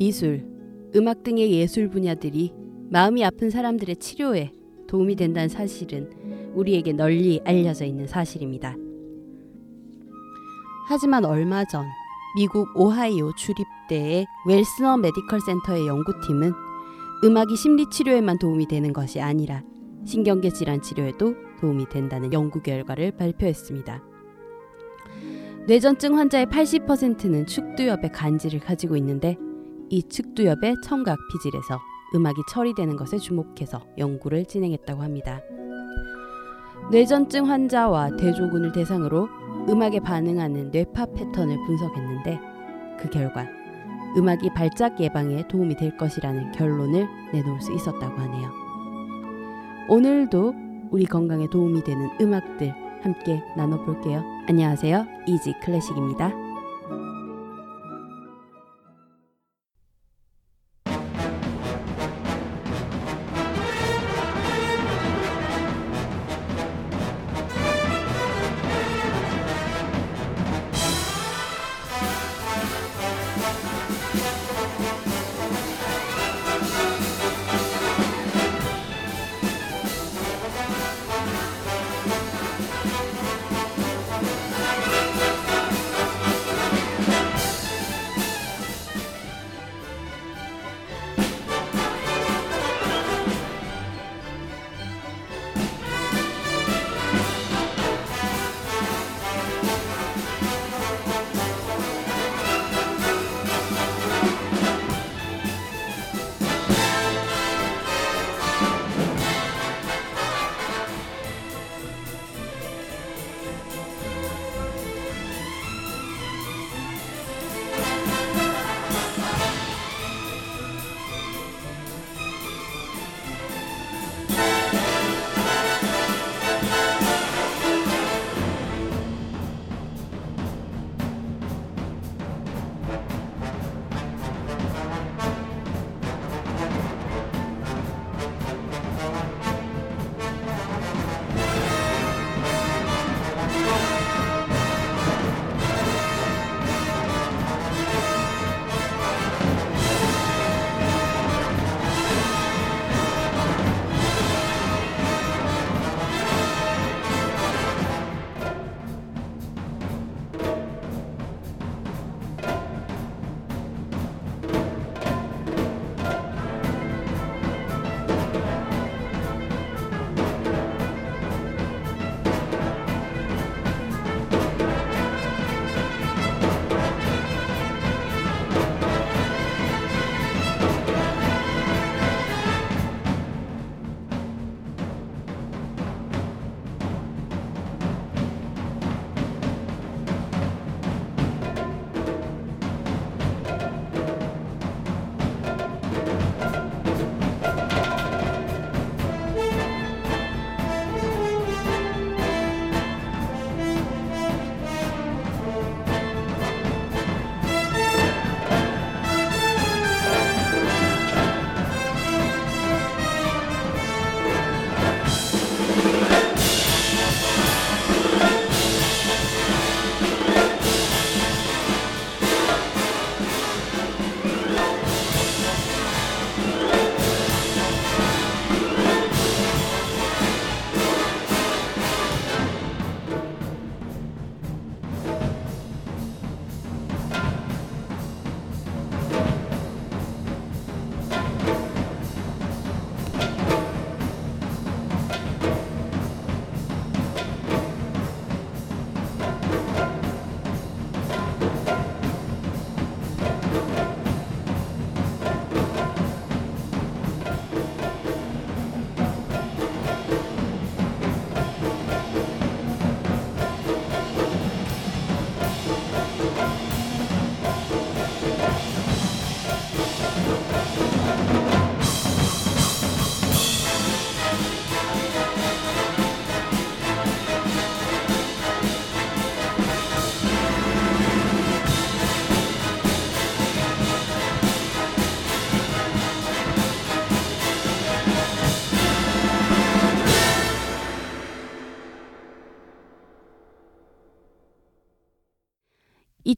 미술, 음악 등의 예술 분야들이 마음이 아픈 사람들의 치료에 도움이 된다는 사실은 우리에게 널리 알려져 있는 사실입니다. 하지만 얼마 전 미국 오하이오 주립대의 웩스너 메디컬 센터의 연구팀은 음악이 심리 치료에만 도움이 되는 것이 아니라 신경계 질환 치료에도 도움이 된다는 연구 결과를 발표했습니다. 뇌전증 환자의 80%는 축두엽의 간질을 가지고 있는데 이 축두엽의 청각 피질에서 음악이 처리되는 것에 주목해서 연구를 진행했다고 합니다. 뇌전증 환자와 대조군을 대상으로 음악에 반응하는 뇌파 패턴을 분석했는데 그 결과 음악이 발작 예방에 도움이 될 것이라는 결론을 내놓을 수 있었다고 하네요. 오늘도 우리 건강에 도움이 되는 음악들 함께 나눠볼게요. 안녕하세요. 이지 클래식입니다.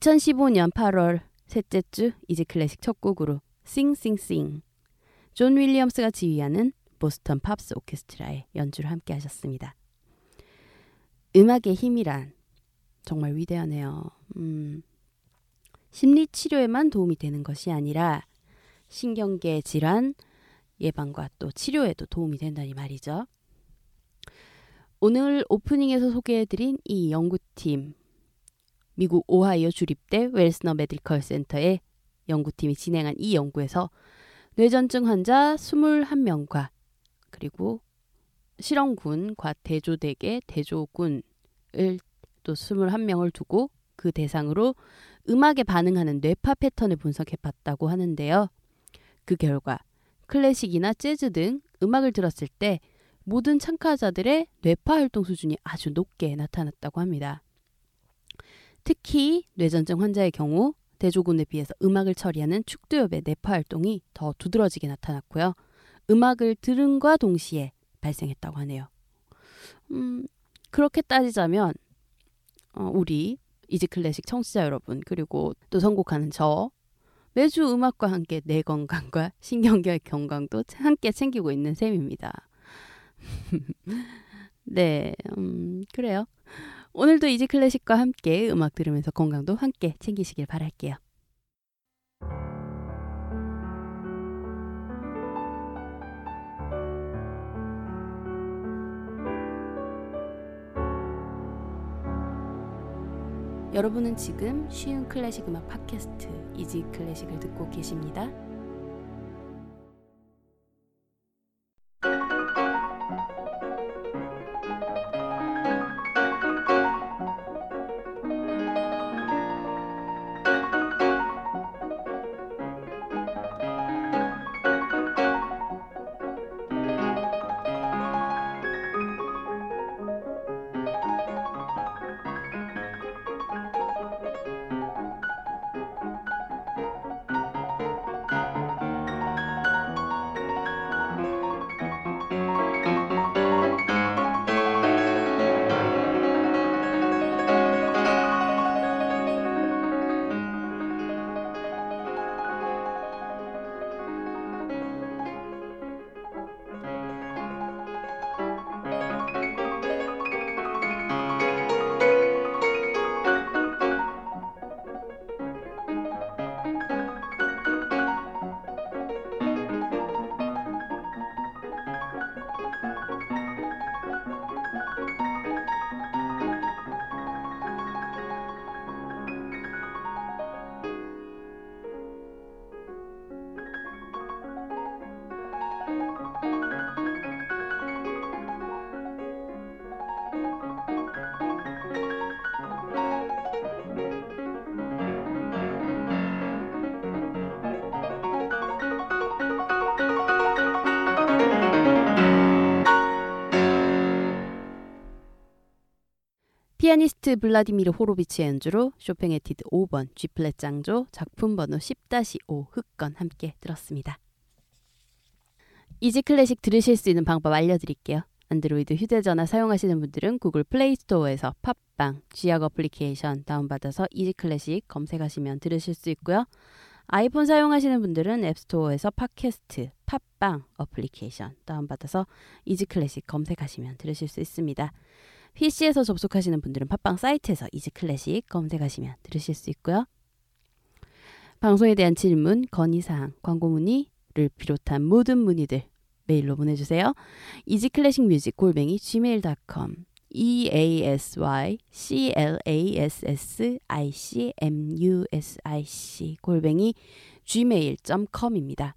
(2015년 8월) 셋째 주 Easy Classic 첫 곡으로 Sing Sing Sing 존 윌리엄스가 지휘하는 보스턴 팝스 오케스트라의 연주를 함께 하셨습니다. 음악의 힘이란 정말 위대하네요. 음, 심리 치료에만 도움이 되는 것이 아니라 신경계 질환 예방과 또 치료에도 도움이 된다니 말이죠. 오늘 오프닝에서 소개해드린 이 연구팀, 미국 오하이오 주립대 웩스너 메디컬 센터의 연구팀이 진행한 이 연구에서 뇌전증 환자 21명과 그리고 실험군과 대조대계 대조군을 또 21명을 두고 그 대상으로 음악에 반응하는 뇌파 패턴을 분석해 봤다고 하는데요. 그 결과 클래식이나 재즈 등 음악을 들었을 때 모든 참가자들의 뇌파 활동 수준이 아주 높게 나타났다고 합니다. 특히 뇌전증 환자의 경우 대조군에 비해서 음악을 처리하는 축두엽의 뇌파 활동이 더 두드러지게 나타났고요. 음악을 들음과 동시에 발생했다고 하네요. 음, 그렇게 따지자면 어, 우리 이지 클래식 청취자 여러분 그리고 또 선곡하는 저 매주 음악과 함께 뇌 건강과 신경계 건강도 함께 챙기고 있는 셈입니다. 네, 음, 그래요. 오늘도 이지 클래식과 함께 음악 들으면서 건강도 함께 챙기시길 바랄게요. 여러분은 지금 쉬운 클래식 음악 팟캐스트 이지 클래식을 듣고 계십니다. 피아니스트 블라디미르 호로비치의 연주로 쇼팽 에튀드 5번 G플랫 장조 작품 번호 10-5 흑건 함께 들었습니다. Easy Classic 들으실 수 있는 방법 알려드릴게요. 안드로이드 휴대전화 사용하시는 분들은 구글 플레이 스토어에서 팟빵, 쥐약 어플리케이션 다운받아서 Easy Classic 검색하시면 들으실 수 있고요. 아이폰 사용하시는 분들은 앱스토어에서 팟캐스트, 팟빵 어플리케이션 다운받아서 Easy Classic 검색하시면 들으실 수 있습니다. PC에서 접속하시는 분들은 팟빵 사이트에서 Easy Classic 검색하시면 들으실 수 있고요. 방송에 대한 질문, 건의사항, 광고 문의를 비롯한 모든 문의들 메일로 보내주세요. easyclassicmusic 골뱅이 gmail.com e a s y c l a s s i c m u s i c 골뱅이 gmail.com입니다.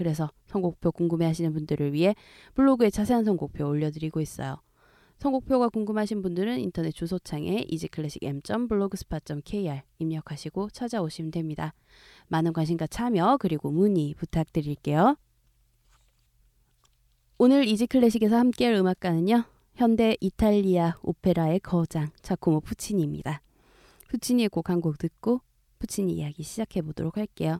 그래서 선곡표 궁금해하시는 분들을 위해 블로그에 자세한 선곡표 올려드리고 있어요. 선곡표가 궁금하신 분들은 인터넷 주소창에 easyclassicm.blogspot.kr 입력하시고 찾아오시면 됩니다. 많은 관심과 참여 그리고 문의 부탁드릴게요. 오늘 이지 클래식에서 함께할 음악가는요. 현대 이탈리아 오페라의 거장 자코모 푸치니입니다. 푸치니의 곡 한 곡 듣고 푸치니 이야기 시작해 보도록 할게요.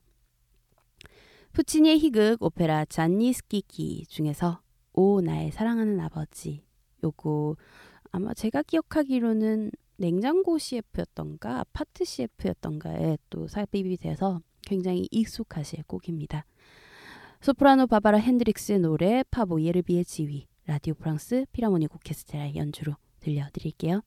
푸치니의 희극 오페라 잔니 스키키 중에서 오 나의 사랑하는 아버지 요거 아마 제가 기억하기로는 냉장고 CF였던가 아파트 CF였던가에 또 삽입이 돼서 굉장히 익숙하실 곡입니다. 소프라노 바바라 핸드릭스의 노래 파보 예르비의 지휘 라디오 프랑스 필하모닉 오케스트라의 연주로 들려드릴게요.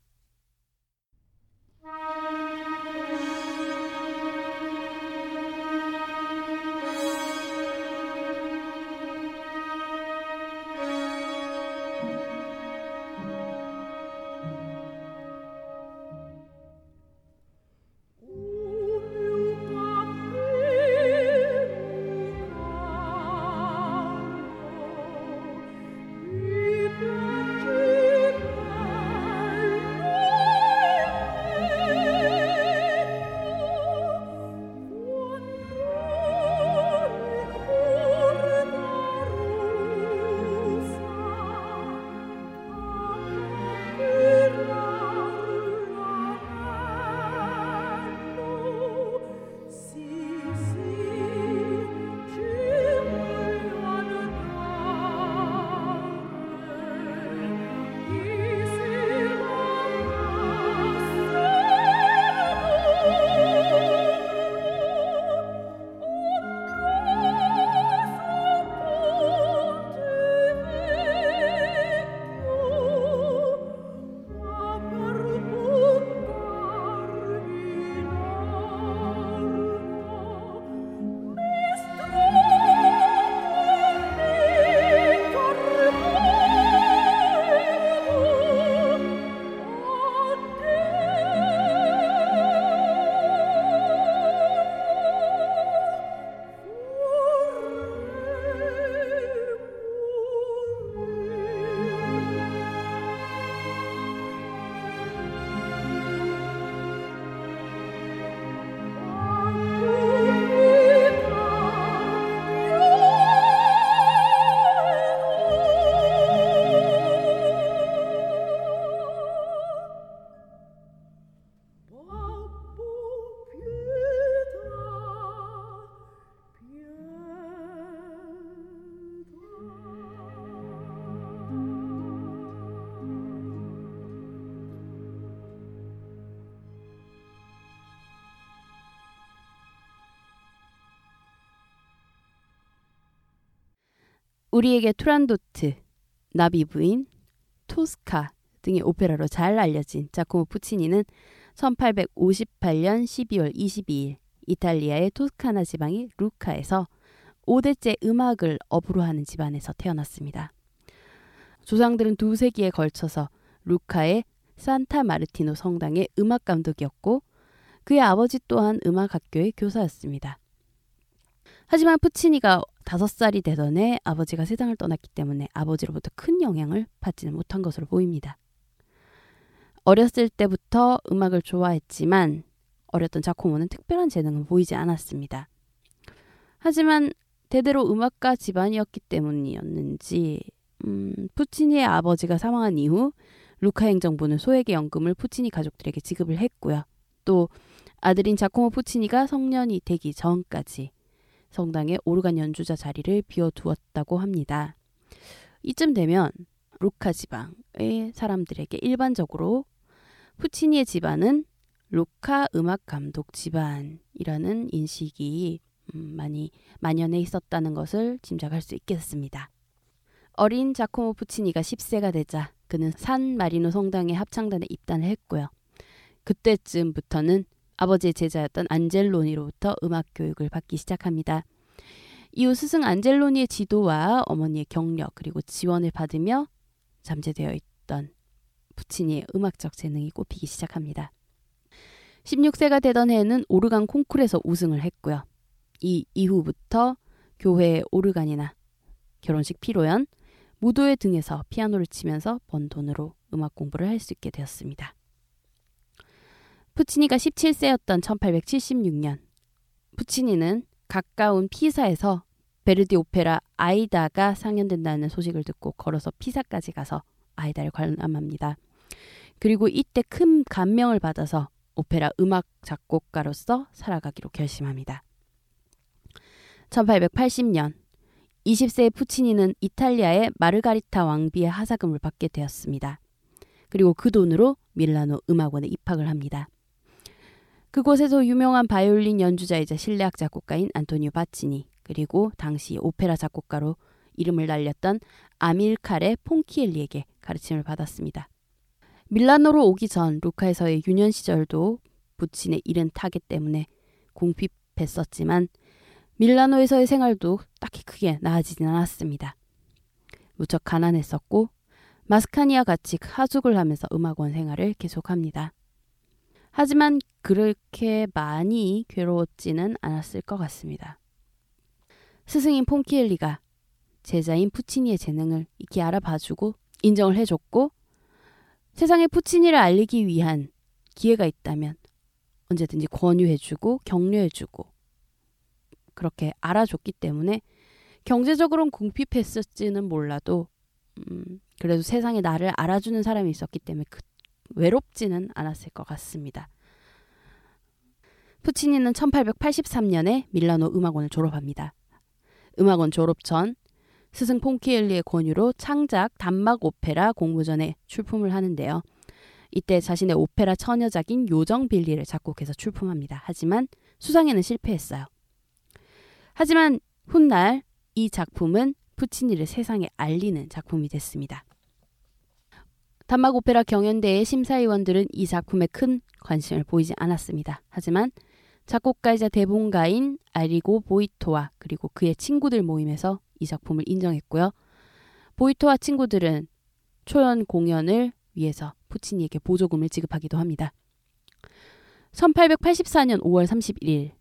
우리에게 투란도트, 나비 부인, 토스카 등의 오페라로 잘 알려진 자코모 푸치니는 1858년 12월 22일 이탈리아의 토스카나 지방의 루카에서 5대째 음악을 업으로 하는 집안에서 태어났습니다. 조상들은 두 세기에 걸쳐서 루카의 산타 마르티노 성당의 음악 감독이었고 그의 아버지 또한 음악 학교의 교사였습니다. 하지만 푸치니가 다섯 살이 되던 해 아버지가 세상을 떠났기 때문에 아버지로부터 큰 영향을 받지는 못한 것으로 보입니다. 어렸을 때부터 음악을 좋아했지만 어렸던 자코모는 특별한 재능은 보이지 않았습니다. 하지만 대대로 음악가 집안이었기 때문이었는지 음, 푸치니의 아버지가 사망한 이후 루카 행정부는 소액의 연금을 푸치니 가족들에게 지급을 했고요. 또 아들인 자코모 푸치니가 성년이 되기 전까지 성당의 오르간 연주자 자리를 비워두었다고 합니다. 이쯤 되면 루카 지방의 사람들에게 일반적으로 푸치니의 집안은 루카 음악 감독 집안이라는 인식이 음, 많이 만연해 있었다는 것을 짐작할 수 있겠습니다. 어린 자코모 푸치니가 10세가 되자 그는 산 마리노 성당의 합창단에 입단을 했고요. 그때쯤부터는 아버지의 제자였던 안젤로니로부터 음악 교육을 받기 시작합니다. 이후 스승 안젤로니의 지도와 어머니의 격려 그리고 지원을 받으며 잠재되어 있던 부치니의 음악적 재능이 꼽히기 시작합니다. 16세가 되던 해에는 오르간 콩쿨에서 우승을 했고요. 이 이후부터 교회의 오르간이나 결혼식 피로연, 무도회 등에서 피아노를 치면서 번 돈으로 음악 공부를 할 수 있게 되었습니다. 푸치니가 17세였던 1876년 푸치니는 가까운 피사에서 베르디 오페라 아이다가 상연된다는 소식을 듣고 걸어서 피사까지 가서 아이다를 관람합니다. 그리고 이때 큰 감명을 받아서 오페라 음악 작곡가로서 살아가기로 결심합니다. 1880년 20세의 푸치니는 이탈리아의 마르가리타 왕비의 하사금을 받게 되었습니다. 그리고 그 돈으로 밀라노 음악원에 입학을 합니다. 그곳에서 유명한 바이올린 연주자이자 실내악 작곡가인 안토니오 바치니 그리고 당시 오페라 작곡가로 이름을 날렸던 아밀카레 폰키엘리에게 가르침을 받았습니다. 밀라노로 오기 전 루카에서의 유년 시절도 부친의 이른 타계 때문에 궁핍했었지만 밀라노에서의 생활도 딱히 크게 나아지진 않았습니다. 무척 가난했었고 마스카니아 같이 하숙을 하면서 음악원 생활을 계속합니다. 하지만 그렇게 많이 괴로웠지는 않았을 것 같습니다. 스승인 폰키엘리가 제자인 푸치니의 재능을 익히 알아봐주고 인정을 해줬고 세상에 푸치니를 알리기 위한 기회가 있다면 언제든지 권유해주고 격려해주고 그렇게 알아줬기 때문에 경제적으로는 궁핍했을지는 몰라도 음, 그래도 세상에 나를 알아주는 사람이 있었기 때문에 그, 외롭지는 않았을 것 같습니다. 푸치니는 1883년에 밀라노 음악원을 졸업합니다. 음악원 졸업 전 스승 폰키엘리의 권유로 창작 단막 오페라 공모전에 출품을 하는데요. 이때 자신의 오페라 처녀작인 요정 빌리를 작곡해서 출품합니다. 하지만 수상에는 실패했어요. 하지만 훗날 이 작품은 푸치니를 세상에 알리는 작품이 됐습니다. 단막 오페라 경연대의 심사위원들은 이 작품에 큰 관심을 보이지 않았습니다. 하지만 작곡가이자 대본가인 아리고 보이토와 그리고 그의 친구들 모임에서 이 작품을 인정했고요. 보이토와 친구들은 초연 공연을 위해서 푸치니에게 보조금을 지급하기도 합니다. 1884년 5월 31일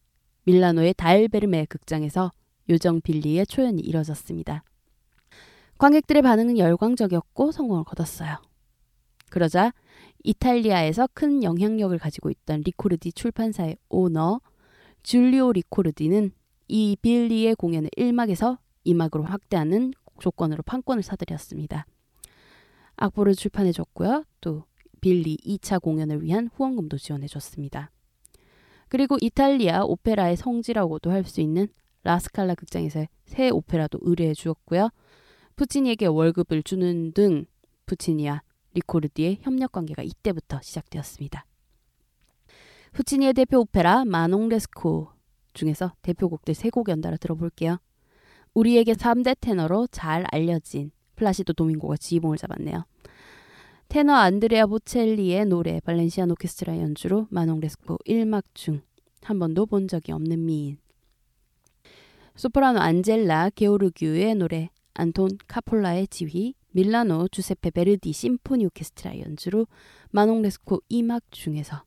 밀라노의 달베르메 극장에서 요정 빌리의 초연이 이뤄졌습니다. 관객들의 반응은 열광적이었고 성공을 거뒀어요. 그러자 이탈리아에서 큰 영향력을 가지고 있던 리코르디 출판사의 오너 줄리오 리코르디는 이 빌리의 공연을 1막에서 2막으로 확대하는 조건으로 판권을 사들였습니다. 악보를 출판해줬고요. 또 빌리 2차 공연을 위한 후원금도 지원해줬습니다. 그리고 이탈리아 오페라의 성지라고도 할 수 있는 라스칼라 극장에서 새 오페라도 의뢰해 주었고요. 푸치니에게 월급을 주는 등 푸치니와 리코르디의 협력 관계가 이때부터 시작되었습니다. 푸치니의 대표 오페라 마농 레스코 중에서 대표곡들 세 곡 연달아 들어볼게요. 우리에게 3대 테너로 잘 알려진 플라시도 도밍고가 지휘봉을 잡았네요. 테너 안드레아 보첼리의 노래 발렌시아 오케스트라 연주로 마농 레스코 1막 중 한 번도 본 적이 없는 미인 소프라노 안젤라 게오르규의 노래 안톤 카폴라의 지휘 밀라노 주세페 베르디 심포니 오케스트라 연주로 마농 레스코 2막 중에서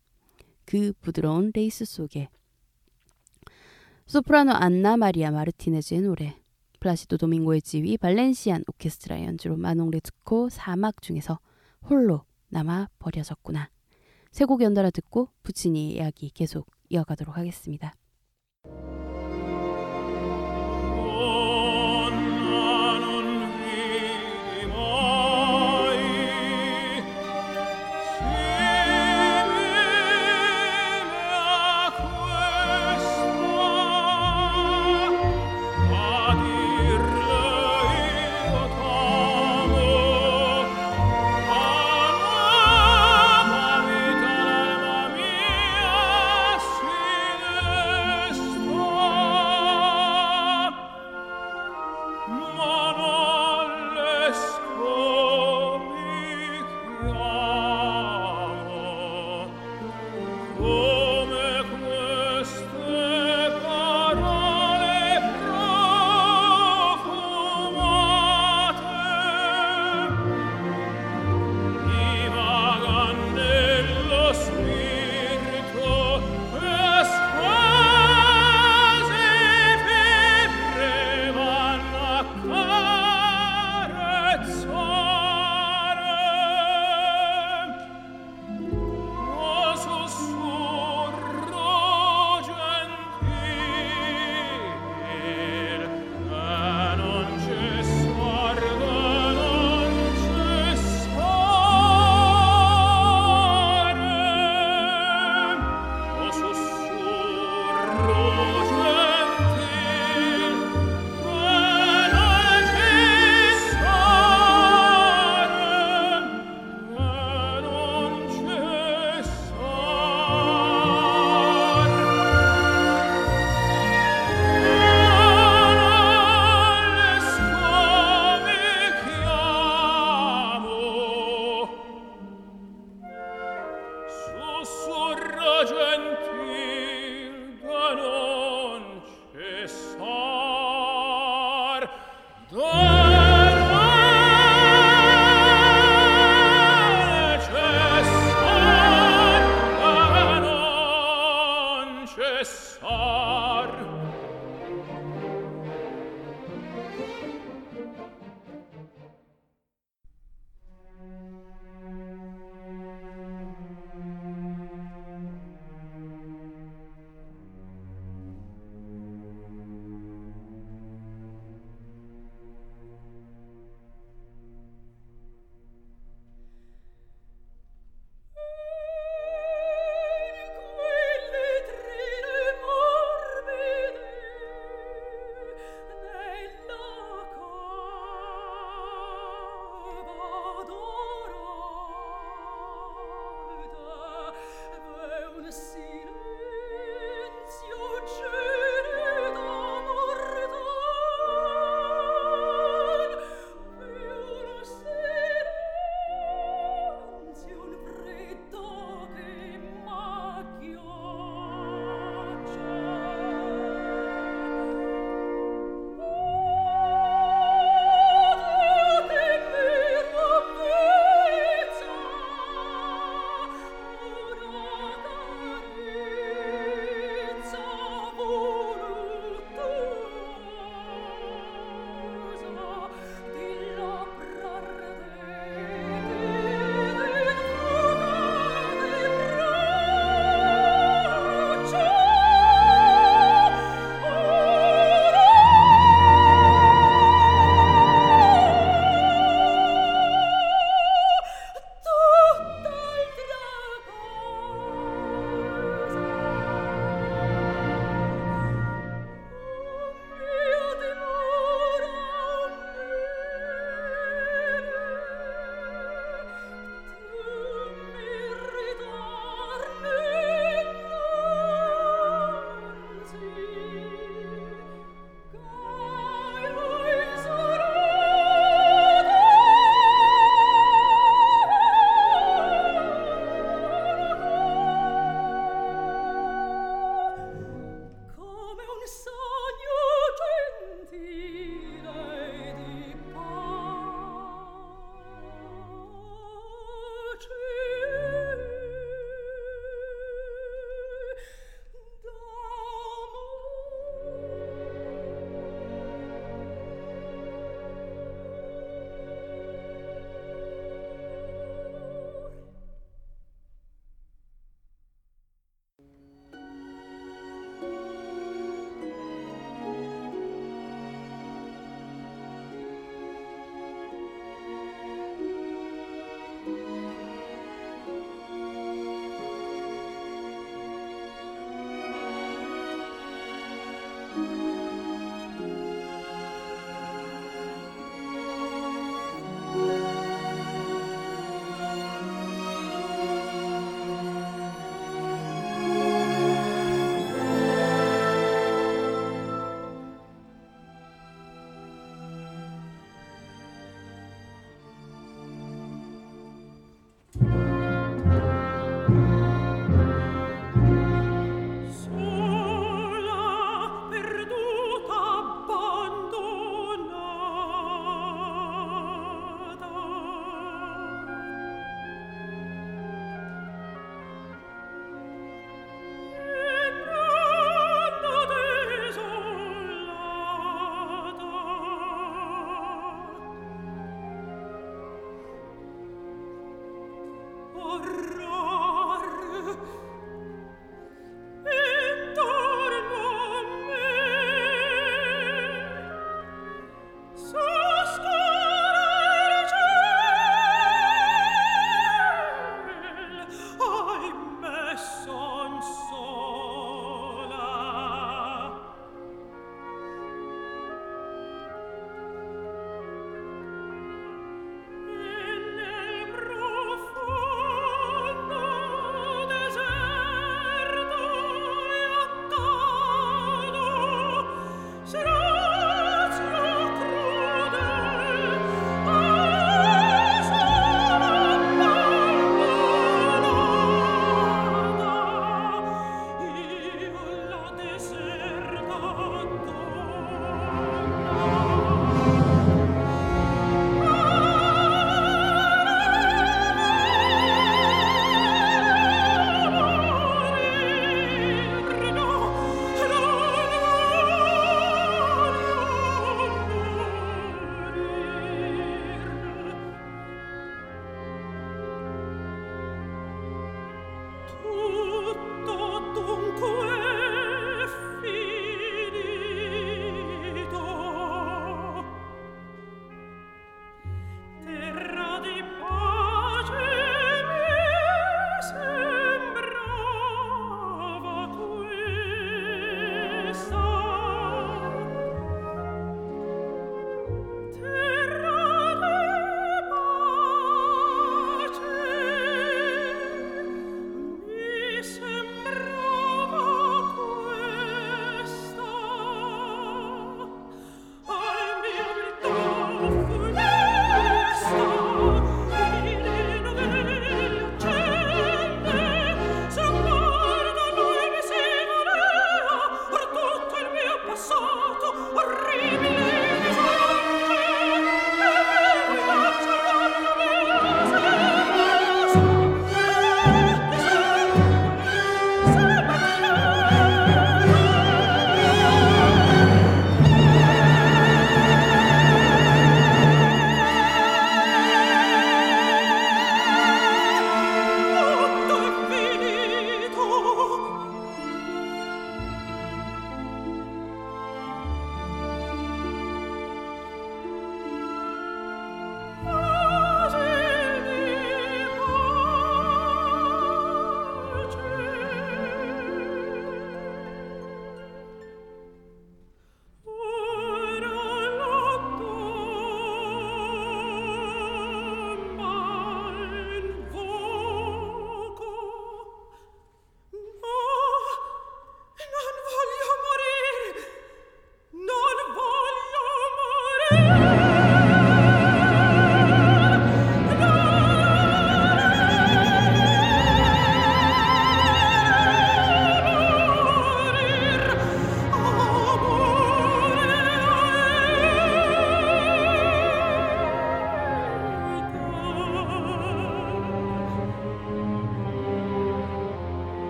그 부드러운 레이스 속에 소프라노 안나 마리아 마르티네즈의 노래 플라시도 도밍고의 지휘 발렌시안 오케스트라 연주로 마농 레스코 4막 중에서 홀로 남아 버려졌구나. 세 곡 연달아 듣고 부친이 이야기 계속 이어가도록 하겠습니다.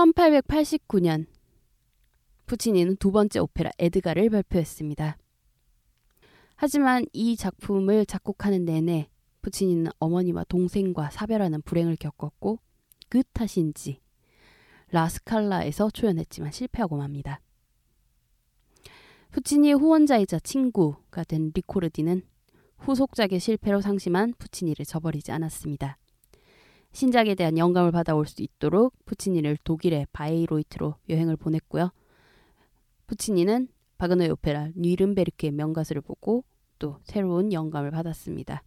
1889년 푸치니는 두 번째 오페라 에드가를 발표했습니다. 하지만 이 작품을 작곡하는 내내 푸치니는 어머니와 동생과 사별하는 불행을 겪었고 그 탓인지 라스칼라에서 초연했지만 실패하고 맙니다. 푸치니의 후원자이자 친구가 된 리코르디는 후속작의 실패로 상심한 푸치니를 저버리지 않았습니다. 신작에 대한 영감을 받아올 수 있도록 푸치니를 독일의 바이로이트로 여행을 보냈고요. 푸치니는 바그너의 오페라 뉘른베르크의 명가수를 보고 또 새로운 영감을 받았습니다.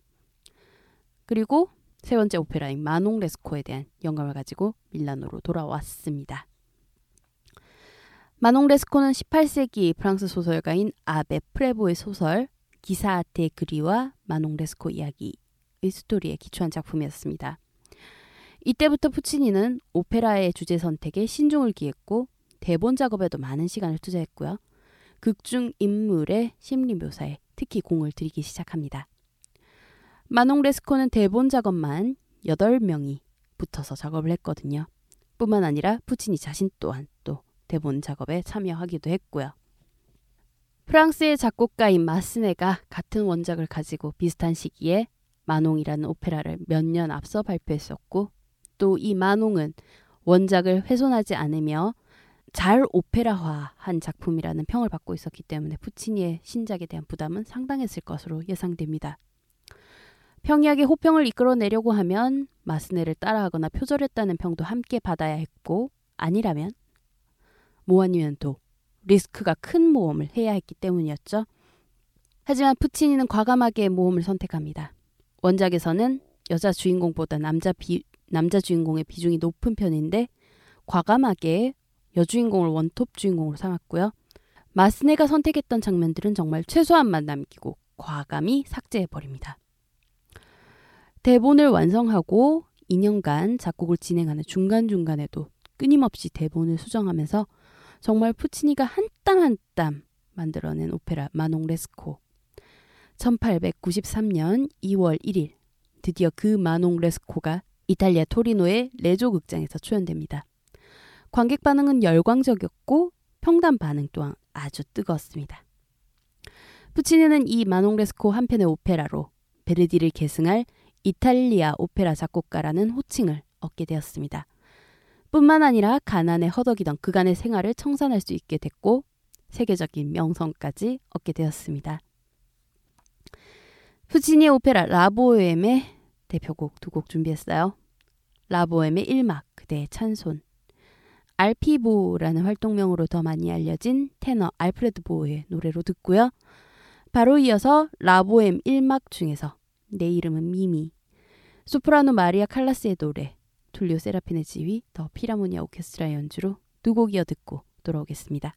그리고 세 번째 오페라인 마농 레스코에 대한 영감을 가지고 밀라노로 돌아왔습니다. 마농 레스코는 18세기 프랑스 소설가인 아베 프레보의 소설 기사 데 그리외와 마농 레스코 이야기의 스토리에 기초한 작품이었습니다. 이때부터 푸치니는 오페라의 주제 선택에 신중을 기했고 대본 작업에도 많은 시간을 투자했고요. 극중 인물의 심리 묘사에 특히 공을 들이기 시작합니다. 마농 레스코는 대본 작업만 8명이 붙어서 작업을 했거든요. 뿐만 아니라 푸치니 자신 또한 또 대본 작업에 참여하기도 했고요. 프랑스의 작곡가인 마스네가 같은 원작을 가지고 비슷한 시기에 마농이라는 오페라를 몇 년 앞서 발표했었고 또 이 만홍은 원작을 훼손하지 않으며 잘 오페라화한 작품이라는 평을 받고 있었기 때문에 푸치니의 신작에 대한 부담은 상당했을 것으로 예상됩니다. 평이하게 호평을 이끌어내려고 하면 마스네를 따라하거나 표절했다는 평도 함께 받아야 했고 아니라면 모아니면 또 리스크가 큰 모험을 해야 했기 때문이었죠. 하지만 푸치니는 과감하게 모험을 선택합니다. 원작에서는 여자 주인공보다 남자 비, 남자 주인공의 비중이 높은 편인데 과감하게 여주인공을 원톱 주인공으로 삼았고요. 마스네가 선택했던 장면들은 정말 최소한만 남기고 과감히 삭제해버립니다. 대본을 완성하고 2년간 작곡을 진행하는 중간중간에도 끊임없이 대본을 수정하면서 정말 푸치니가 한 땀 한 땀 만들어낸 오페라 마농 레스코 1893년 2월 1일 드디어 그 마농 레스코가 이탈리아 토리노의 레조 극장에서 초연됩니다. 관객 반응은 열광적이었고 평단 반응 또한 아주 뜨거웠습니다. 푸치니는 이 마농레스코 한 편의 오페라로 베르디를 계승할 이탈리아 오페라 작곡가라는 호칭을 얻게 되었습니다. 뿐만 아니라 가난에 허덕이던 그간의 생활을 청산할 수 있게 됐고 세계적인 명성까지 얻게 되었습니다. 푸치니의 오페라 라보엠의 대표곡 두 곡 준비했어요. 라보엠의 1막 그대의 찬손 알피보라는 활동명으로 더 많이 알려진 테너 알프레드 보의 노래로 듣고요. 바로 이어서 라보엠 1막 중에서 내 이름은 미미 소프라노 마리아 칼라스의 노래 툴리오 세라핀의 지휘 더 피라모니아 오케스트라 연주로 두 곡 이어 듣고 돌아오겠습니다.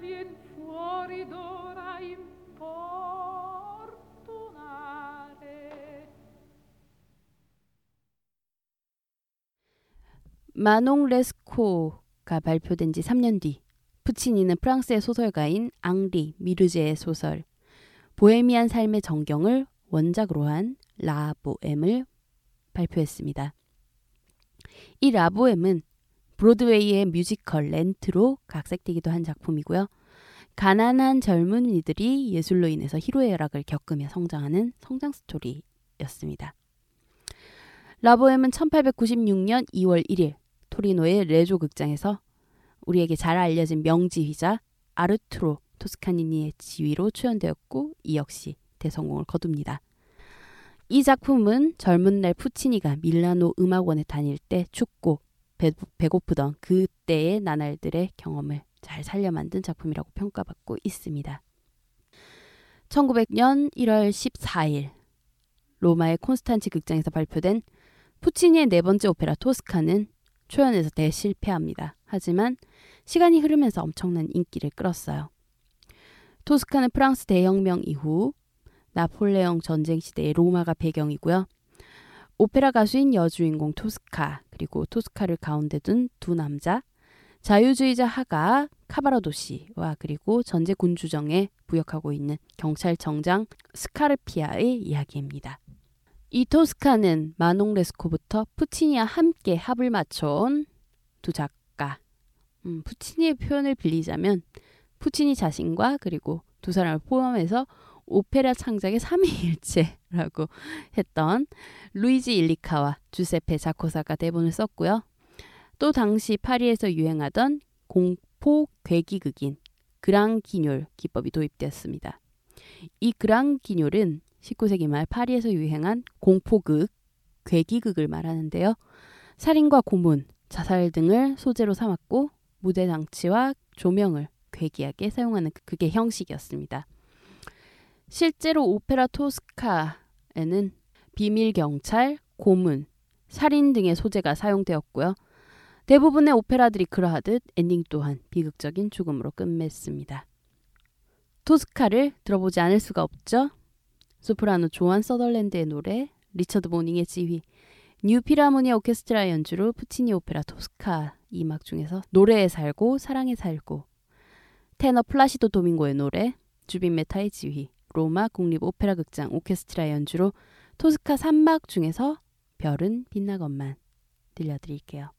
Vien fuori d'ora importunare 마농 레스코가 발표된 지 3년 뒤 푸치니는 프랑스의 소설가인 앙리 미르제의 소설 보헤미안 삶의 전경을 원작으로 한 라보엠을 발표했습니다. 이 라보엠은 브로드웨이의 뮤지컬 렌트로 각색되기도 한 작품이고요. 가난한 젊은이들이 예술로 인해서 희로애락을 겪으며 성장하는 성장 스토리였습니다. 라보엠은 1896년 2월 1일 토리노의 레조 극장에서 우리에게 잘 알려진 명지휘자 아르투로 토스카니니의 지휘로 초연되었고 이 역시 대성공을 거둡니다. 이 작품은 젊은 날 푸치니가 밀라노 음악원에 다닐 때 춥고 배, 배고프던 그때의 나날들의 경험을 잘 살려 만든 작품이라고 평가받고 있습니다. 1900년 1월 14일 로마의 콘스탄치 극장에서 발표된 푸치니의 네 번째 오페라 토스카는 초연에서 대실패합니다. 하지만 시간이 흐르면서 엄청난 인기를 끌었어요. 토스카는 프랑스 대혁명 이후 나폴레옹 전쟁 시대의 로마가 배경이고요. 오페라 가수인 여주인공 토스카 그리고 토스카를 가운데 둔 두 남자 자유주의자 하가 카바라도 씨와 그리고 전제 군주정에 부역하고 있는 경찰청장 스카르피아의 이야기입니다. 이 토스카는 마농 레스코부터 푸치니와 함께 합을 맞춰온 두 작가. 음, 푸치니의 표현을 빌리자면 푸치니 자신과 그리고 두 사람을 포함해서 오페라 창작의 삼위일체라고 했던 루이지 일리카와 주세페 자코사가 대본을 썼고요. 또 당시 파리에서 유행하던 공포 괴기극인 그랑기뇰 기법이 도입되었습니다. 이 그랑기뇰은 19세기 말 파리에서 유행한 공포극, 괴기극을 말하는데요. 살인과 고문, 자살 등을 소재로 삼았고 무대 장치와 조명을 괴기하게 사용하는 극의 형식이었습니다. 실제로 오페라 토스카에는 비밀 경찰, 고문, 살인 등의 소재가 사용되었고요. 대부분의 오페라들이 그러하듯 엔딩 또한 비극적인 죽음으로 끝맺습니다. 토스카를 들어보지 않을 수가 없죠. 소프라노 조안 서덜랜드의 노래, 리처드 보닝의 지휘, 뉴 필하모니아 오케스트라 연주로 푸치니 오페라 토스카 2막 중에서 노래에 살고 사랑에 살고 테너 플라시도 도밍고의 노래, 주빈 메타의 지휘, 로마 국립 오페라 극장 오케스트라 연주로 토스카 3막 중에서 별은 빛나건만 들려드릴게요.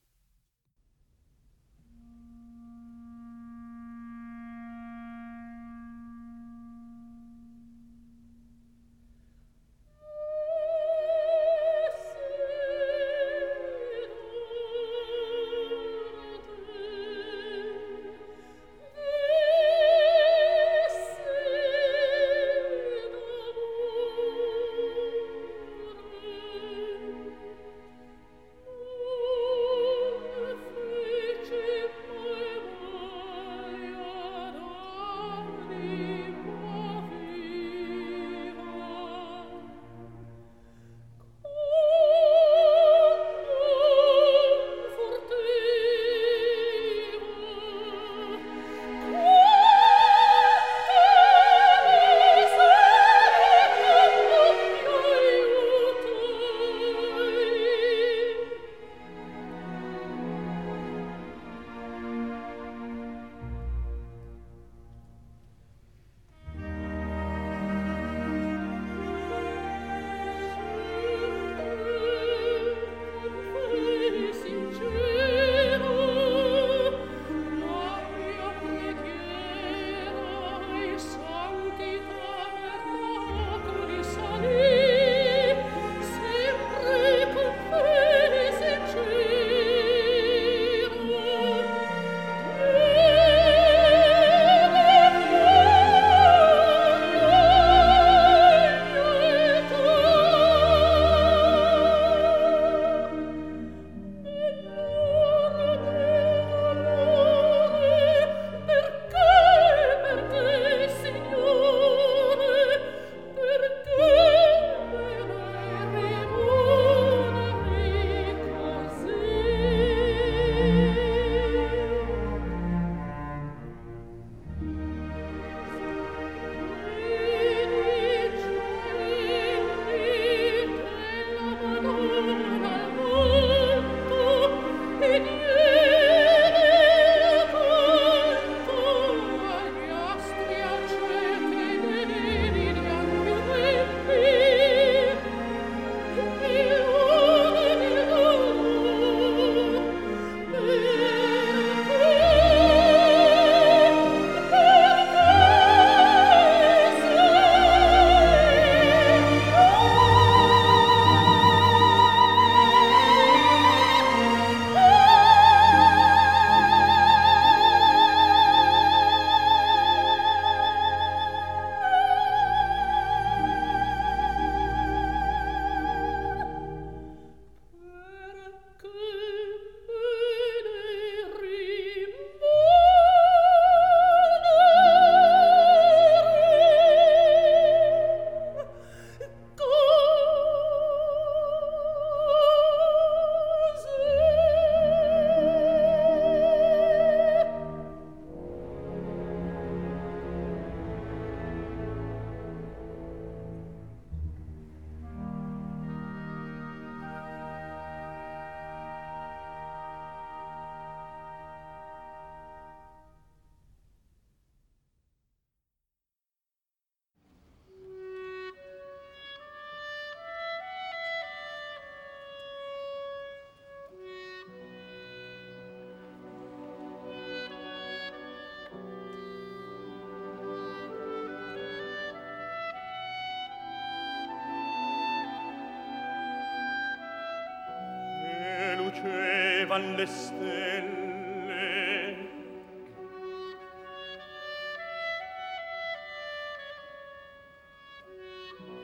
Levan le stelle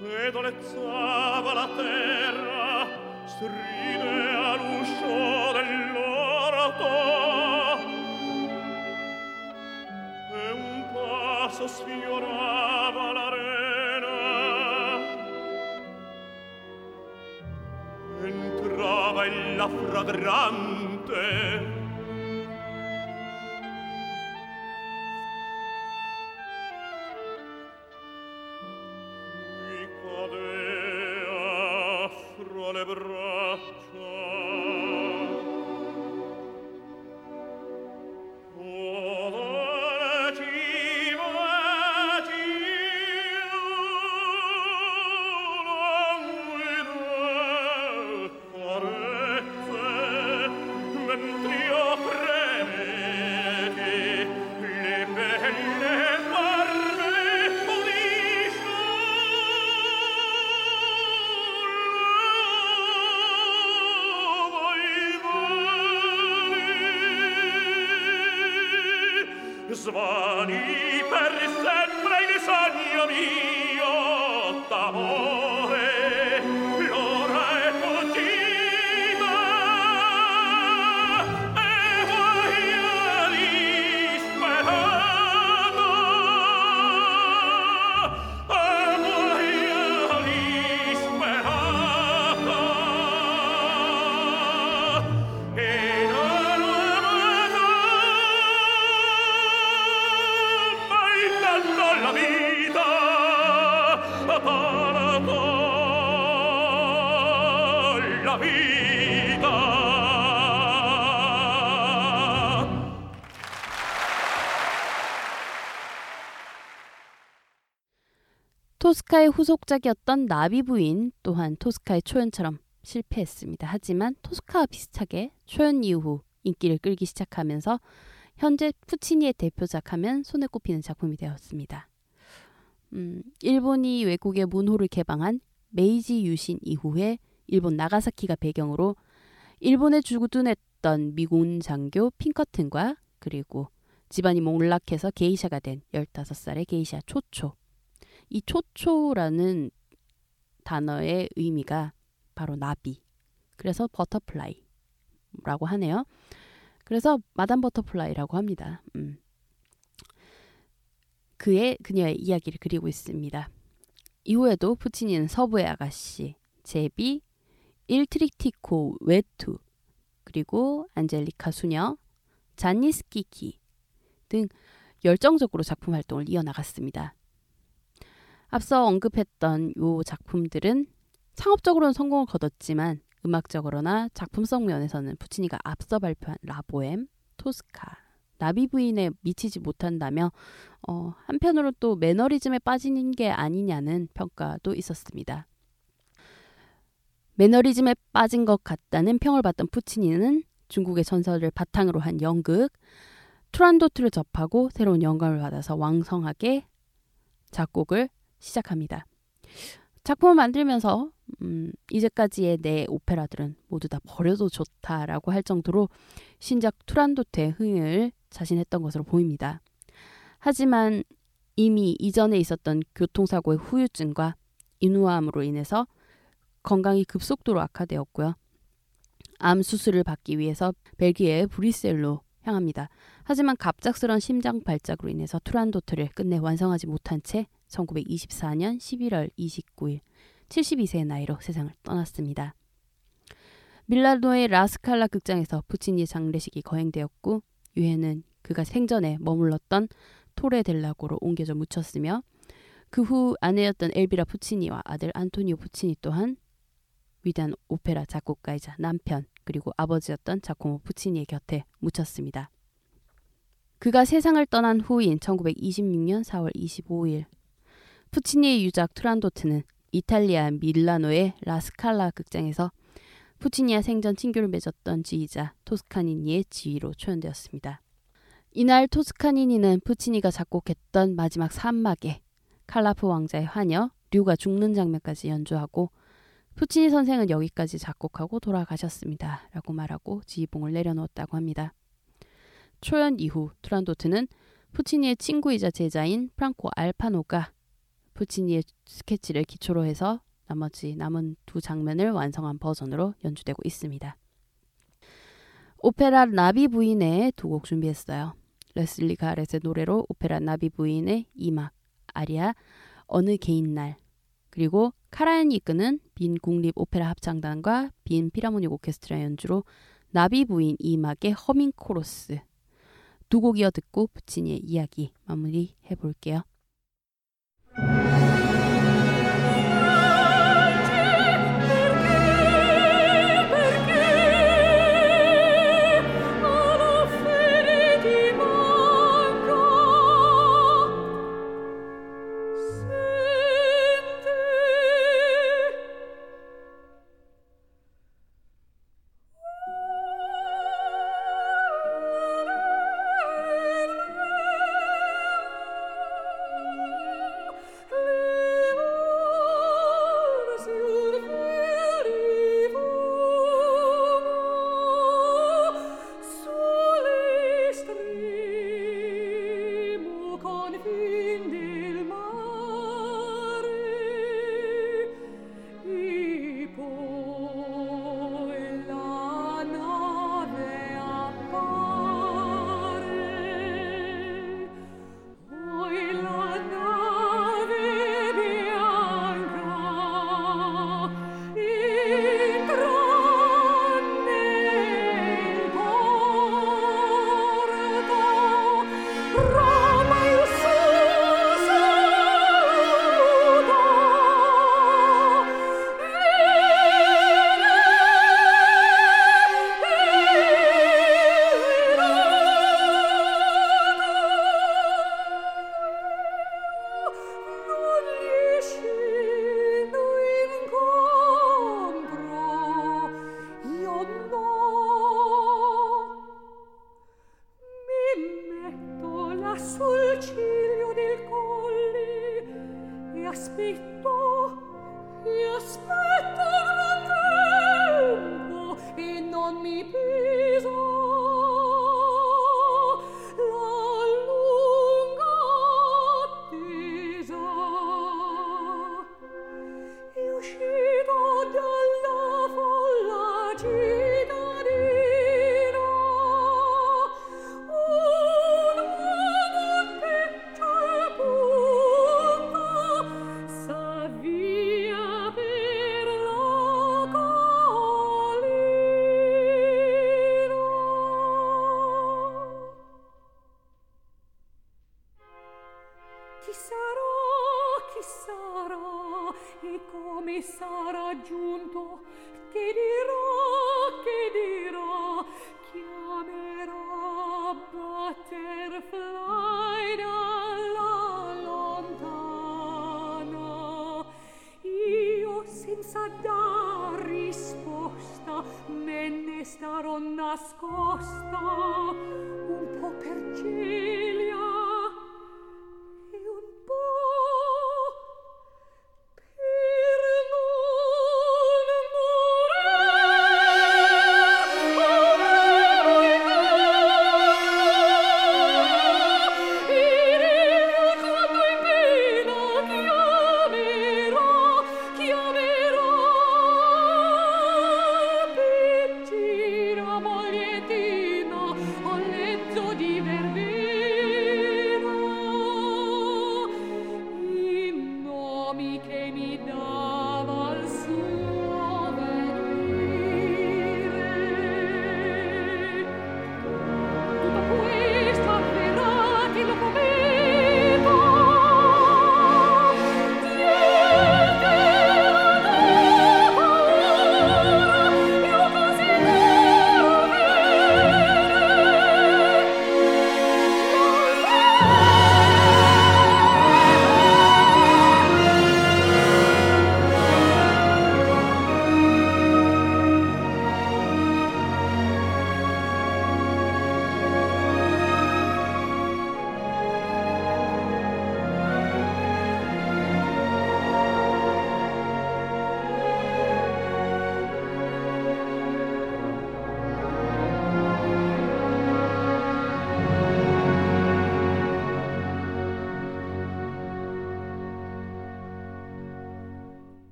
e dolezzava la terra stride all'uscio dell'orto. E un passo sfiorava l'arena. Entrava ella fragrante 토스카의 후속작이었던 나비 부인 또한 토스카의 초연처럼 실패했습니다. 하지만 토스카와 비슷하게 초연 이후 인기를 끌기 시작하면서 현재 푸치니의 대표작 하면 손에 꼽히는 작품이 되었습니다. 음, 일본이 외국의 문호를 개방한 메이지 유신 이후에 일본 나가사키가 배경으로 일본에 주둔했던 미군 장교 핑커튼과 그리고 집안이 몰락해서 게이샤가 된 15살의 게이샤 초초 이 초초라는 단어의 의미가 바로 나비. 그래서 Butterfly라고 하네요. 그래서 마담 Butterfly라고 합니다. 음. 그의 그녀의 이야기를 그리고 있습니다. 이후에도 푸치니는 서부의 아가씨, 제비, Il Trittico 외투, 그리고 안젤리카 수녀, 잔니스키키 등 열정적으로 작품 활동을 이어나갔습니다. 앞서 언급했던 요 작품들은 상업적으로는 성공을 거뒀지만 음악적으로나 작품성 면에서는 푸치니가 앞서 발표한 라보엠, 토스카, 나비 부인에 미치지 못한다며 어, 한편으로 또 매너리즘에 빠지는 게 아니냐는 평가도 있었습니다. 매너리즘에 빠진 것 같다는 평을 받던 푸치니는 중국의 전설을 바탕으로 한 연극 투란도트를 접하고 새로운 영감을 받아서 왕성하게 작곡을 시작합니다. 작품을 만들면서 음, 이제까지의 내 오페라들은 모두 다 버려도 좋다라고 할 정도로 신작 투란도트의 흥을 자신했던 것으로 보입니다. 하지만 이미 이전에 있었던 교통사고의 후유증과 인후암으로 인해서 건강이 급속도로 악화되었고요. 암 수술을 받기 위해서 벨기에의 브뤼셀로 향합니다. 하지만 갑작스런 심장 발작으로 인해서 투란도트를 끝내 완성하지 못한 채 1924년 11월 29일 72세의 나이로 세상을 떠났습니다. 밀라노의 라스칼라 극장에서 푸치니의 장례식이 거행되었고 유해는 그가 생전에 머물렀던 토레 델라고로 옮겨져 묻혔으며 그 후 아내였던 엘비라 푸치니와 아들 안토니오 푸치니 또한 위대한 오페라 작곡가이자 남편 그리고 아버지였던 자코모 푸치니의 곁에 묻혔습니다. 그가 세상을 떠난 후인 1926년 4월 25일 푸치니의 유작 투란도트는 이탈리아 밀라노의 라스칼라 극장에서 푸치니와 생전 친교를 맺었던 지휘자 토스카니니의 지휘로 초연되었습니다. 이날 토스카니니는 푸치니가 작곡했던 마지막 산막에 칼라프 왕자의 화녀 류가 죽는 장면까지 연주하고 푸치니 선생은 여기까지 작곡하고 돌아가셨습니다. 라고 말하고 지휘봉을 내려놓았다고 합니다. 초연 이후 투란도트는 푸치니의 친구이자 제자인 프랑코 알파노가 푸치니의 스케치를 기초로 해서 나머지 남은 두 장면을 완성한 버전으로 연주되고 있습니다. 오페라 나비 부인의 두 곡 준비했어요. 레슬리 가렛의 노래로 오페라 나비 부인의 이막 아리아 어느 개인 날 그리고 카라얀이 이끄는 빈 국립 오페라 합창단과 빈 필하모닉 오케스트라 연주로 나비 부인 이막의 허밍 코러스 두 곡 이어 듣고 푸치니의 이야기 마무리해 볼게요. you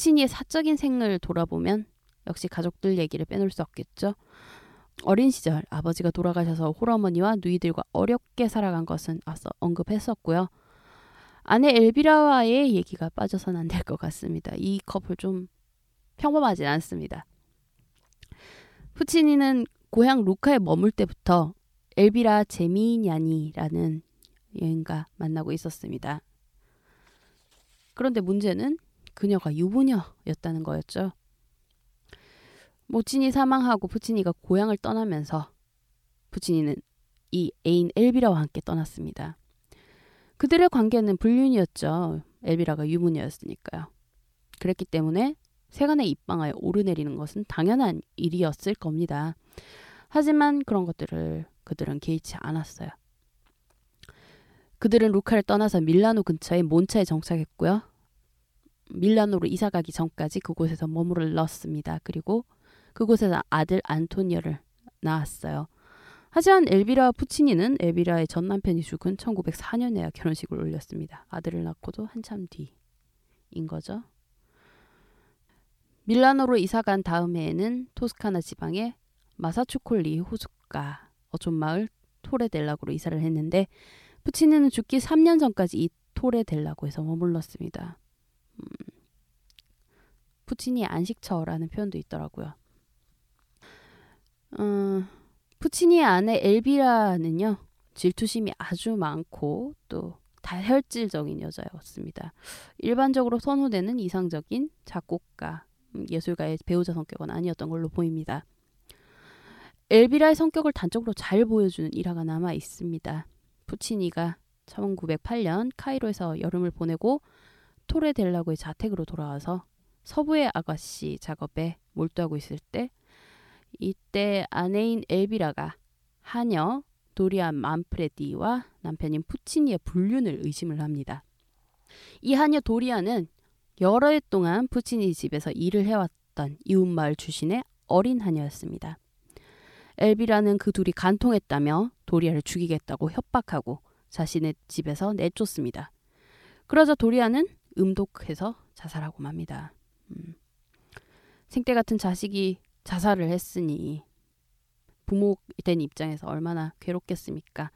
푸치니의 사적인 생을 돌아보면 역시 가족들 얘기를 빼놓을 수 없겠죠. 어린 시절 아버지가 돌아가셔서 홀어머니와 누이들과 어렵게 살아간 것은 앞서 언급했었고요. 아내 엘비라와의 얘기가 빠져선 안 될 것 같습니다. 이 커플 좀 평범하진 않습니다. 푸치니는 고향 루카에 머물 때부터 엘비라 제미냐니라는 여인과 만나고 있었습니다. 그런데 문제는 그녀가 유부녀였다는 거였죠. 모친이 사망하고 푸치니가 고향을 떠나면서 푸치니는 이 애인 엘비라와 함께 떠났습니다. 그들의 관계는 불륜이었죠. 엘비라가 유부녀였으니까요. 그랬기 때문에 세간의 입방아에 오르내리는 것은 당연한 일이었을 겁니다. 하지만 그런 것들을 그들은 개의치 않았어요. 그들은 루카를 떠나서 밀라노 근처의 몬차에 정착했고요. 밀라노로 이사 가기 전까지 그곳에서 머무르렀습니다. 그리고 그곳에서 아들 안토니오를 낳았어요. 하지만 엘비라와 푸치니는 엘비라의 전 남편이 죽은 1904년에야 결혼식을 올렸습니다. 아들을 낳고도 한참 뒤인 거죠. 밀라노로 이사 간 다음 해에는 토스카나 지방의 마사추콜리 호숫가 어촌마을 토레델라고로 이사를 했는데 푸치니는 죽기 3년 전까지 이 토레델라고에서 머물렀습니다. 음, 푸치니의 안식처라는 표현도 있더라고요. 음, 푸치니의 아내 엘비라는요 질투심이 아주 많고 또 다혈질적인 여자였습니다. 일반적으로 선호되는 이상적인 작곡가, 음, 예술가의 배우자 성격은 아니었던 걸로 보입니다. 엘비라의 성격을 단적으로 잘 보여주는 일화가 남아 있습니다. 푸치니가 1908년 카이로에서 여름을 보내고 토레델라고의 자택으로 돌아와서 서부의 아가씨 작업에 몰두하고 있을 때 이때 아내인 엘비라가 하녀 도리안 만프레디와 남편인 푸치니의 불륜을 의심을 합니다. 이 하녀 도리안은 여러 해 동안 푸치니 집에서 일을 해왔던 이웃마을 출신의 어린 하녀였습니다. 엘비라는 그 둘이 간통했다며 도리아를 죽이겠다고 협박하고 자신의 집에서 내쫓습니다. 그러자 도리아는 음독해서 자살하고 맙니다. 음. 생때 같은 자식이 자살을 했으니 부모된 입장에서 얼마나 괴롭겠습니까?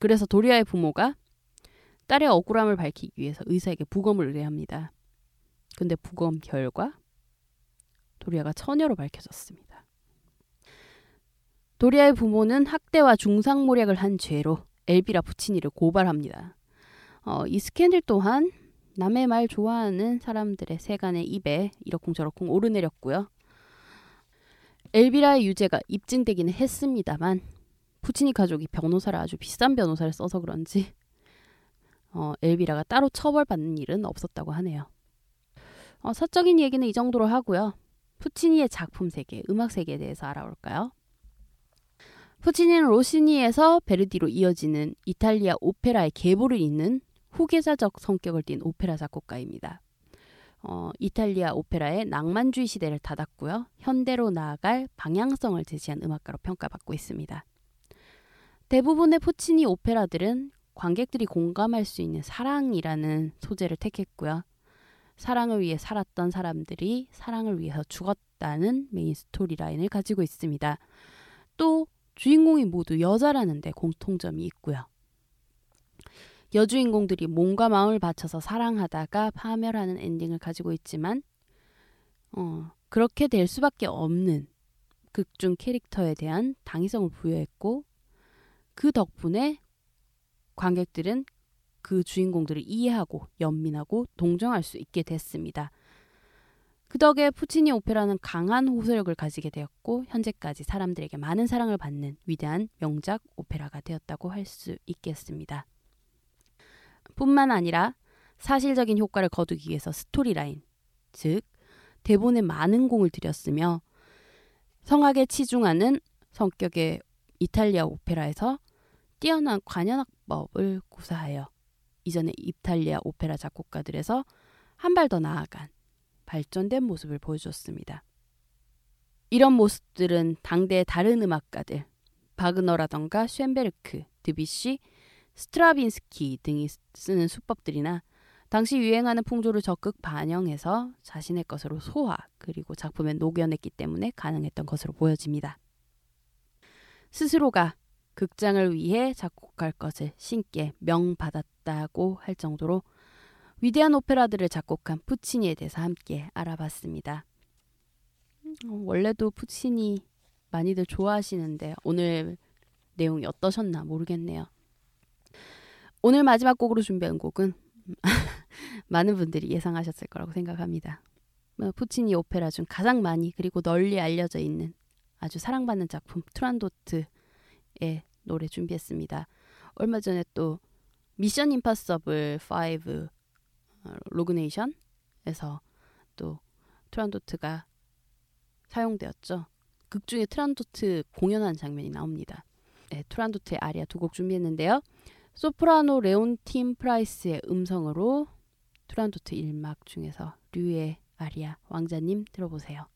그래서 도리아의 부모가 딸의 억울함을 밝히기 위해서 의사에게 부검을 의뢰합니다. 근데 부검 결과 도리아가 처녀로 밝혀졌습니다. 도리아의 부모는 학대와 중상모략을 한 죄로 엘비라 부치니를 고발합니다. 어, 이 스캔들 또한 남의 말 좋아하는 사람들의 세간의 입에 이러쿵저러쿵 오르내렸고요. 엘비라의 유죄가 입증되기는 했습니다만 푸치니 가족이 변호사를 아주 비싼 변호사를 써서 그런지 어, 엘비라가 따로 처벌받는 일은 없었다고 하네요. 어, 사적인 얘기는 이 정도로 하고요. 푸치니의 작품 세계, 음악 세계에 대해서 알아볼까요? 푸치니는 로시니에서 베르디로 이어지는 이탈리아 오페라의 계보를 잇는 후계자적 성격을 띤 오페라 작곡가입니다. 어, 이탈리아 오페라의 낭만주의 시대를 닫았고요. 현대로 나아갈 방향성을 제시한 음악가로 평가받고 있습니다. 대부분의 포치니 오페라들은 관객들이 공감할 수 있는 사랑이라는 소재를 택했고요. 사랑을 위해 살았던 사람들이 사랑을 위해서 죽었다는 main storyline을 가지고 있습니다. 또 주인공이 모두 여자라는 데 공통점이 있고요. 여주인공들이 몸과 마음을 바쳐서 사랑하다가 파멸하는 엔딩을 가지고 있지만 어, 그렇게 될 수밖에 없는 극중 캐릭터에 대한 당위성을 부여했고 그 덕분에 관객들은 그 주인공들을 이해하고 연민하고 동정할 수 있게 됐습니다. 그 덕에 푸치니 오페라는 강한 호소력을 가지게 되었고 현재까지 사람들에게 많은 사랑을 받는 위대한 명작 오페라가 되었다고 할 수 있겠습니다. 뿐만 아니라 사실적인 효과를 거두기 위해서 스토리라인, 즉 대본에 많은 공을 들였으며 성악에 치중하는 성격의 이탈리아 오페라에서 뛰어난 관현악법을 구사하여 이전의 이탈리아 오페라 작곡가들에서 한 발 더 나아간 발전된 모습을 보여줬습니다. 이런 모습들은 당대의 다른 음악가들, 바그너라던가 쉔베르크, 드비쉬, 스트라빈스키 등이 쓰는 수법들이나 당시 유행하는 풍조를 적극 반영해서 자신의 것으로 소화 그리고 작품에 녹여냈기 때문에 가능했던 것으로 보여집니다. 스스로가 극장을 위해 작곡할 것을 신께 명받았다고 할 정도로 위대한 오페라들을 작곡한 푸치니에 대해서 함께 알아봤습니다. 음, 원래도 푸치니 많이들 좋아하시는데 오늘 내용이 어떠셨나 모르겠네요. 오늘 마지막 곡으로 준비한 곡은 많은 분들이 예상하셨을 거라고 생각합니다. 뭐, 푸치니 오페라 중 가장 많이 그리고 널리 알려져 있는 아주 사랑받는 작품 투란도트의 노래 준비했습니다. 얼마 전에 또 미션 임파서블 5 어, 로그네이션에서 또 투란도트가 사용되었죠. 극 중에 투란도트 공연하는 장면이 나옵니다. 네, 투란도트의 아리아 두 곡 준비했는데요. 소프라노 레온틴 프라이스의 음성으로 투란도트 1막 중에서 류의 아리아 왕자님 들어보세요.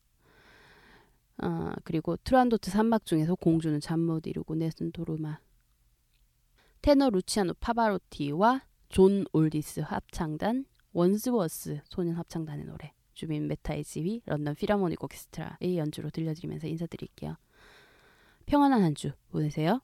어, 그리고 투란도트 3막 중에서 공주는 잠 못 이루고 Nessun dorma 테너 루치아노 파바로티와 존 올디스 합창단 완즈워스 소년 합창단의 노래 주빈 메타의 지휘 런던 필하모닉 오케스트라의 연주로 들려드리면서 인사드릴게요. 평안한 한 주 보내세요.